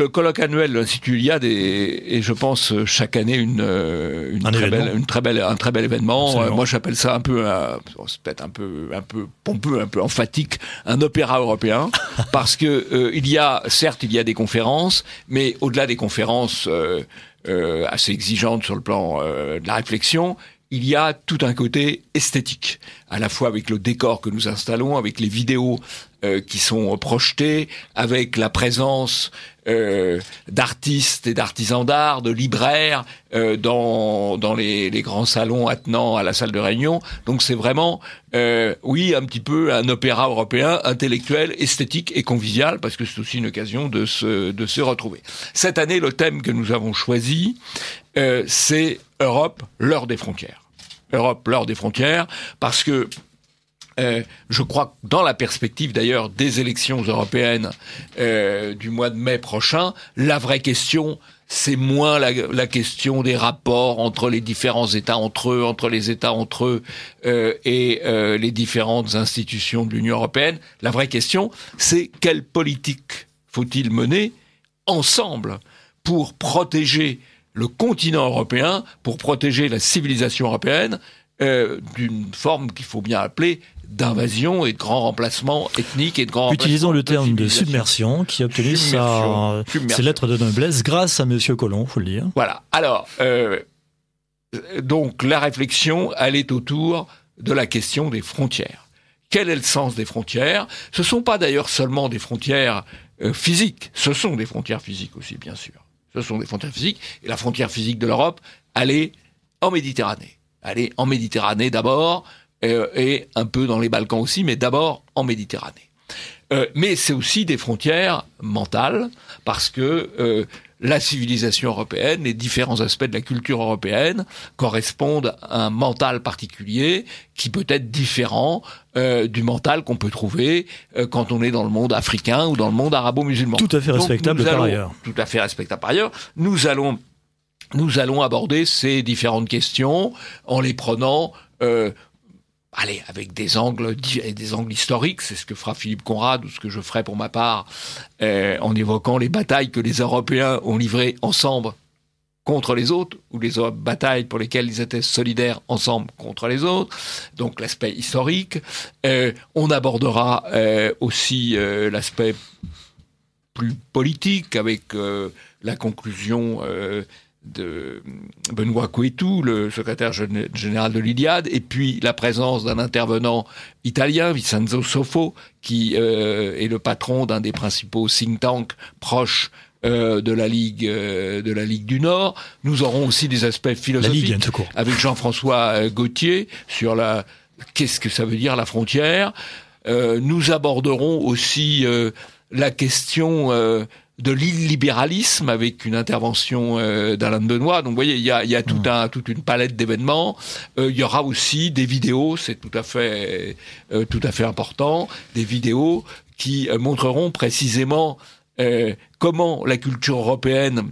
Le colloque annuel de l'Institut Iliade est, et je pense chaque année une, euh, une, Un très, belle, une très belle, un très bel événement. Absolument. Moi, j'appelle ça un peu, c'est peut-être un peu, un peu pompeux, un peu emphatique, un opéra européen, parce que euh, il y a, certes, il y a des conférences, mais au-delà des conférences euh, euh, assez exigeantes sur le plan euh, de la réflexion, il y a tout un côté esthétique, à la fois avec le décor que nous installons, avec les vidéos euh, qui sont projetées, avec la présence euh, d'artistes et d'artisans d'art, de libraires euh, dans, dans les, les grands salons attenants à la salle de réunion. Donc c'est vraiment, euh, oui, un petit peu un opéra européen intellectuel, esthétique et convivial, parce que c'est aussi une occasion de se, de se retrouver. Cette année, le thème que nous avons choisi, euh, c'est Europe, l'heure des frontières. Europe, l'heure des frontières, parce que euh, je crois que dans la perspective d'ailleurs des élections européennes euh, du mois de mai prochain, la vraie question, c'est moins la, question des rapports entre les différents États entre eux, entre les États entre eux et les différentes institutions de l'Union européenne. La vraie question, c'est quelle politique faut-il mener ensemble pour protéger le continent européen, pour protéger la civilisation européenne euh, d'une forme qu'il faut bien appeler d'invasion et de grand remplacement ethnique et de grand Utilisons le terme de submersion qui a obtenu sa, Submersion. Ses lettres de noblesse grâce à Monsieur Colomb, faut le dire. Voilà. Alors, euh, donc la réflexion, elle est autour de la question des frontières. Quel est le sens des frontières? Ce sont pas d'ailleurs seulement des frontières euh, physiques, ce sont des frontières physiques aussi, bien sûr. Ce sont des frontières physiques. Et la frontière physique de l'Europe, elle est en Méditerranée. Elle est en Méditerranée d'abord, euh, et un peu dans les Balkans aussi, mais d'abord en Méditerranée. Euh, mais c'est aussi des frontières mentales, parce que euh, la civilisation européenne, les différents aspects de la culture européenne correspondent à un mental particulier qui peut être différent euh, du mental qu'on peut trouver euh, quand on est dans le monde africain ou dans le monde arabo-musulman. Tout à fait Donc, respectable par ailleurs. Tout à fait respectable par ailleurs. Nous allons nous allons aborder ces différentes questions en les prenant, euh, allez, avec des angles, des angles historiques. C'est ce que fera Philippe Conrad ou ce que je ferai pour ma part euh, en évoquant les batailles que les Européens ont livrées ensemble contre les autres, ou les batailles pour lesquelles ils étaient solidaires ensemble contre les autres. Donc l'aspect historique. Euh, on abordera euh, aussi euh, l'aspect plus politique avec euh, la conclusion euh, de Benoît Couetou, le secrétaire gén- général de l'Iliade, et puis la présence d'un intervenant italien, Vincenzo Soffo, qui euh, est le patron d'un des principaux think tanks proches euh, de la Ligue euh, de la Ligue du Nord. Nous aurons aussi des aspects La philosophiques Ligue, avec Jean-François euh, Gauthier sur la qu'est-ce que ça veut dire la frontière. Euh, nous aborderons aussi euh, la question euh, de l'illibéralisme avec une intervention euh, d'Alain Benoît. Donc vous voyez, il y a, il y a tout un, toute une palette d'événements. Euh, il y aura aussi des vidéos, c'est tout à fait, euh, tout à fait important, des vidéos qui euh, montreront précisément euh, comment la culture européenne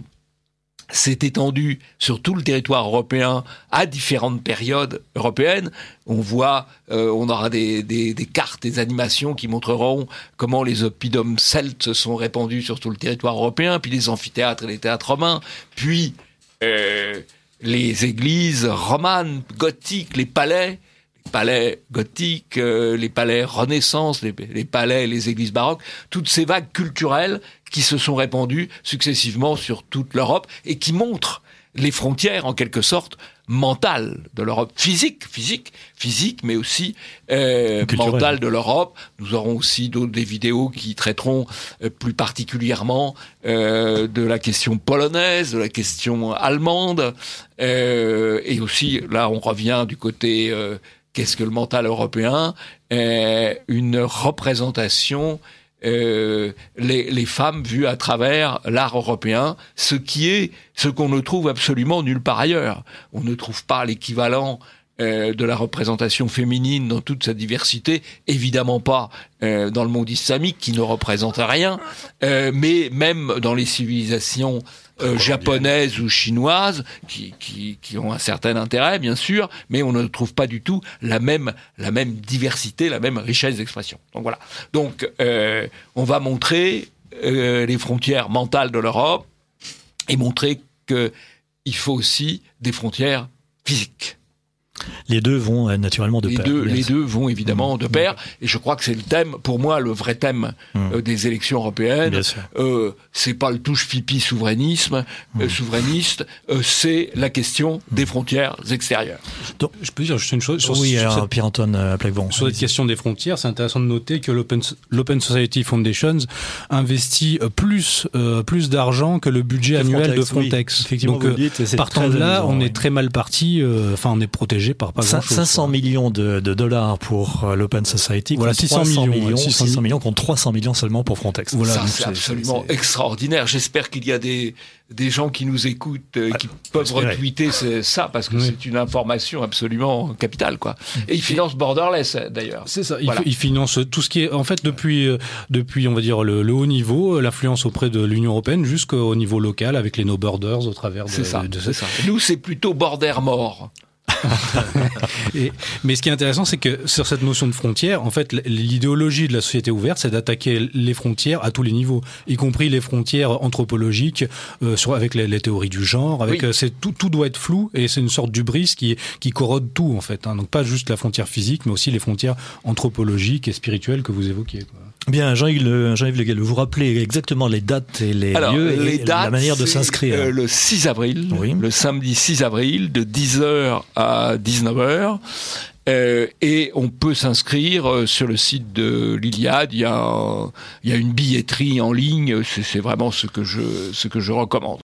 s'est étendue sur tout le territoire européen à différentes périodes européennes. On voit, euh, on aura des, des, des cartes, des animations qui montreront comment les oppidums celtes se sont répandus sur tout le territoire européen, puis les amphithéâtres et les théâtres romains, puis euh, les églises romanes, gothiques, les palais, palais gothiques, euh, les palais Renaissance, les, les palais, les églises baroques, toutes ces vagues culturelles qui se sont répandues successivement sur toute l'Europe et qui montrent les frontières en quelque sorte mentales de l'Europe, physique, physique, physique, mais aussi euh, mentale de l'Europe. Nous aurons aussi d'autres des vidéos qui traiteront euh, plus particulièrement euh, de la question polonaise, de la question allemande, euh, et aussi là on revient du côté euh, qu'est-ce que le mental européen, euh, une représentation euh, les femmes vues à travers l'art européen, ce qui est ce qu'on ne trouve absolument nulle part ailleurs. On ne trouve pas l'équivalent euh, de la représentation féminine dans toute sa diversité, évidemment pas euh, dans le monde islamique qui ne représente rien, euh, mais même dans les civilisations euh, japonaises ou chinoises qui, qui, qui ont un certain intérêt bien sûr, mais on ne trouve pas du tout la même la même diversité, la même richesse d'expression. Donc voilà. Donc euh, on va montrer euh, les frontières mentales de l'Europe et montrer que il faut aussi des frontières physiques. Les deux vont euh, naturellement de les pair. Deux, les deux vont évidemment Mmh. de pair, et je crois que c'est le thème, pour moi, le vrai thème Mmh. euh, des élections européennes. Euh, c'est pas le touche pipi souverainisme, Mmh. euh, souverainiste, euh, c'est la question des frontières extérieures. Je peux dire juste une chose sur, oui, sur alors, cette, Pierre-Antoine euh, Plaquevent. sur cette question des frontières. C'est intéressant de noter que l'Open Society Foundations investit plus euh, plus d'argent que le budget annuel de Frontex, oui. Frontex. Effectivement, Donc euh, partant de là, on oui. est très mal parti. euh, Enfin, on est protégé par pas Cin- grand chose. 500 millions de, de dollars pour euh, l'Open Society. Voilà, contre 600 300 millions, ouais, 600, 600 millions contre 300 millions seulement pour Frontex. Voilà, Ça, c'est absolument c'est- extraordinaire. J'espère qu'il y a des, des gens qui nous écoutent, euh, qui peuvent retweeter ce- ça, parce que Oui. c'est une information absolument capitale. Quoi. Et ils financent Borderless, d'ailleurs. C'est ça. Il, Voilà. il finance tout ce qui est, en fait, depuis, euh, depuis, on va dire le, le haut niveau, euh, l'influence auprès de l'Union européenne jusqu'au niveau local avec les No Borders au travers de, C'est ça, de c'est ça. Nous, c'est plutôt border mort. Et, mais ce qui est intéressant, c'est que sur cette notion de frontière, en fait, l'idéologie de la société ouverte, c'est d'attaquer les frontières à tous les niveaux, y compris les frontières anthropologiques, euh, sur, avec les, les théories du genre. Avec, Oui. euh, c'est tout, tout doit être flou et c'est une sorte d'ubris qui, qui corrode tout en fait. Hein. Donc pas juste la frontière physique, mais aussi les frontières anthropologiques et spirituelles que vous évoquiez. Quoi. Bien, Jean-Yves Le, Jean-Yves Le Gall, vous rappelez exactement les dates et les Alors, lieux les et dates, la manière de s'inscrire. euh, le 6 avril, Oui. le samedi 6 avril, de 10h à 19h. Euh, et on peut s'inscrire euh, sur le site de l'Iliade. Il y a, un- il y a une billetterie en ligne. C'est, c'est vraiment ce que je, ce que je recommande.